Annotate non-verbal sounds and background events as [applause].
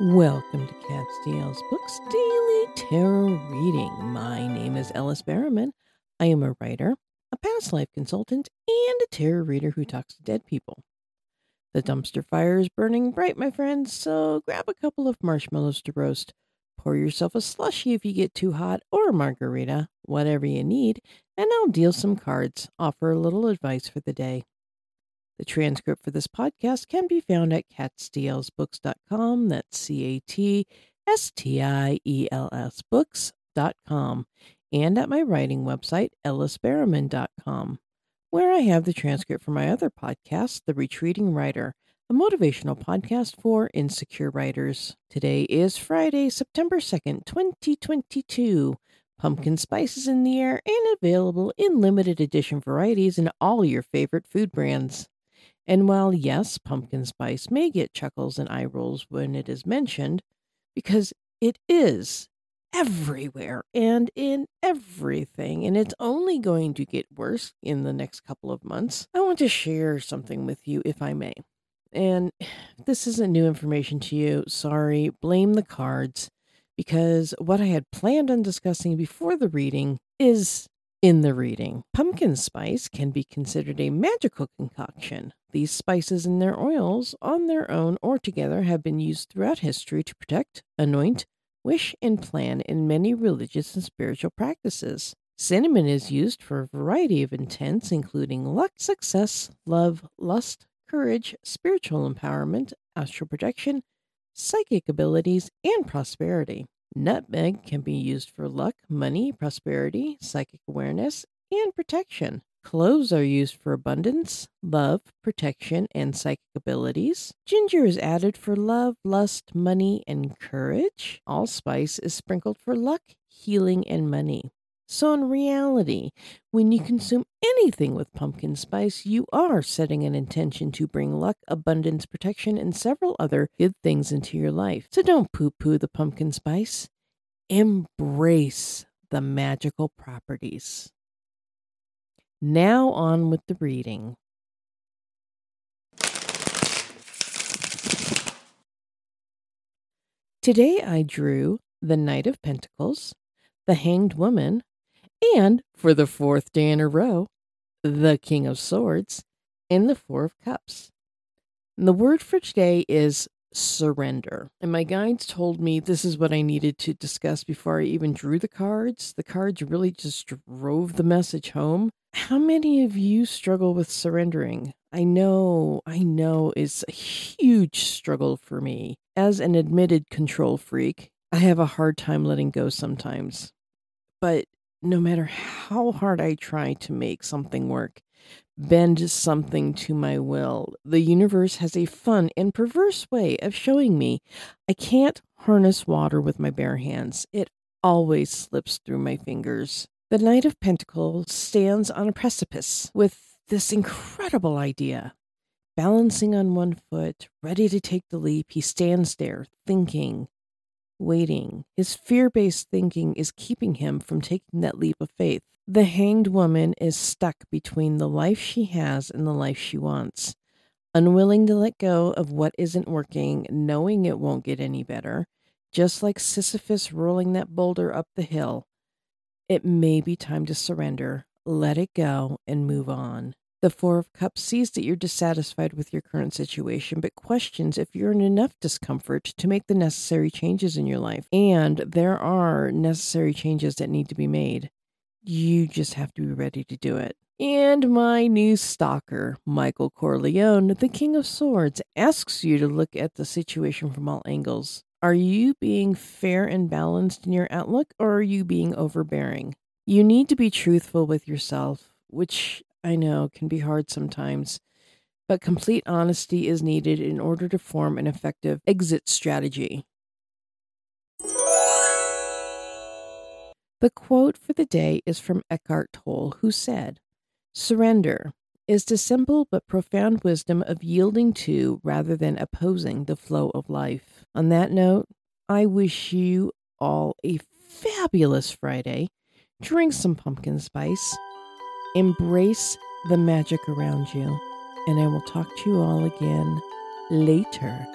Welcome to Cat Stiel's Books Daily Tarot Reading. My name is Ellis Berriman. I am a writer, a past life consultant, and a tarot reader who talks to dead people. The dumpster fire is burning bright, my friends, so grab a couple of marshmallows to roast. Pour yourself a slushy if you get too hot, or a margarita, whatever you need, and I'll deal some cards, offer a little advice for the day. The transcript for this podcast can be found at catstielsbooks.com. That's C A T S T I E L S books.com. And at my writing website, ellisberriman.com, where I have the transcript for my other podcast, The Retreating Writer, a motivational podcast for insecure writers. Today is Friday, September 2nd, 2022. Pumpkin spice is in the air and available in limited edition varieties in all your favorite food brands. And while, yes, pumpkin spice may get chuckles and eye rolls when it is mentioned, because it is everywhere and in everything, and it's only going to get worse in the next couple of months, I want to share something with you, if I may. And [sighs] this isn't new information to you. Sorry, blame the cards, because what I had planned on discussing before the reading is in the reading. Pumpkin spice can be considered a magical concoction. These spices and their oils, on their own or together, have been used throughout history to protect, anoint, wish, and plan in many religious and spiritual practices. Cinnamon is used for a variety of intents, including luck, success, love, lust, courage, spiritual empowerment, astral projection, psychic abilities, and prosperity. Nutmeg can be used for luck, money, prosperity, psychic awareness, and protection. Cloves are used for abundance, love, protection, and psychic abilities. Ginger is added for love, lust, money, and courage. Allspice is sprinkled for luck, healing, and money. So, in reality, when you consume anything with pumpkin spice, you are setting an intention to bring luck, abundance, protection, and several other good things into your life. So, don't poo poo the pumpkin spice. Embrace the magical properties. Now, on with the reading. Today I drew the Knight of Pentacles, the Hanged Woman, and for the fourth day in a row, the King of Swords and the Four of Cups. And the word for today is surrender. And my guides told me this is what I needed to discuss before I even drew the cards. The cards really just drove the message home. How many of you struggle with surrendering? I know, I know it's a huge struggle for me. As an admitted control freak, I have a hard time letting go sometimes. But no matter how hard I try to make something work, bend something to my will, the universe has a fun and perverse way of showing me I can't harness water with my bare hands. It always slips through my fingers. The Knight of Pentacles stands on a precipice with this incredible idea. Balancing on one foot, ready to take the leap, he stands there, thinking, waiting. His fear based thinking is keeping him from taking that leap of faith. The hanged woman is stuck between the life she has and the life she wants. Unwilling to let go of what isn't working, knowing it won't get any better, just like Sisyphus rolling that boulder up the hill, it may be time to surrender, let it go, and move on. The Four of Cups sees that you're dissatisfied with your current situation, but questions if you're in enough discomfort to make the necessary changes in your life. And there are necessary changes that need to be made. You just have to be ready to do it. And my new stalker, Michael Corleone, the King of Swords, asks you to look at the situation from all angles. Are you being fair and balanced in your outlook, or are you being overbearing? You need to be truthful with yourself, which I know can be hard sometimes, but complete honesty is needed in order to form an effective exit strategy. The quote for the day is from Eckhart Tolle, who said, Surrender is the simple but profound wisdom of yielding to rather than opposing the flow of life. On that note, I wish you all a fabulous Friday. Drink some pumpkin spice Embrace the magic around you. And I will talk to you all again later.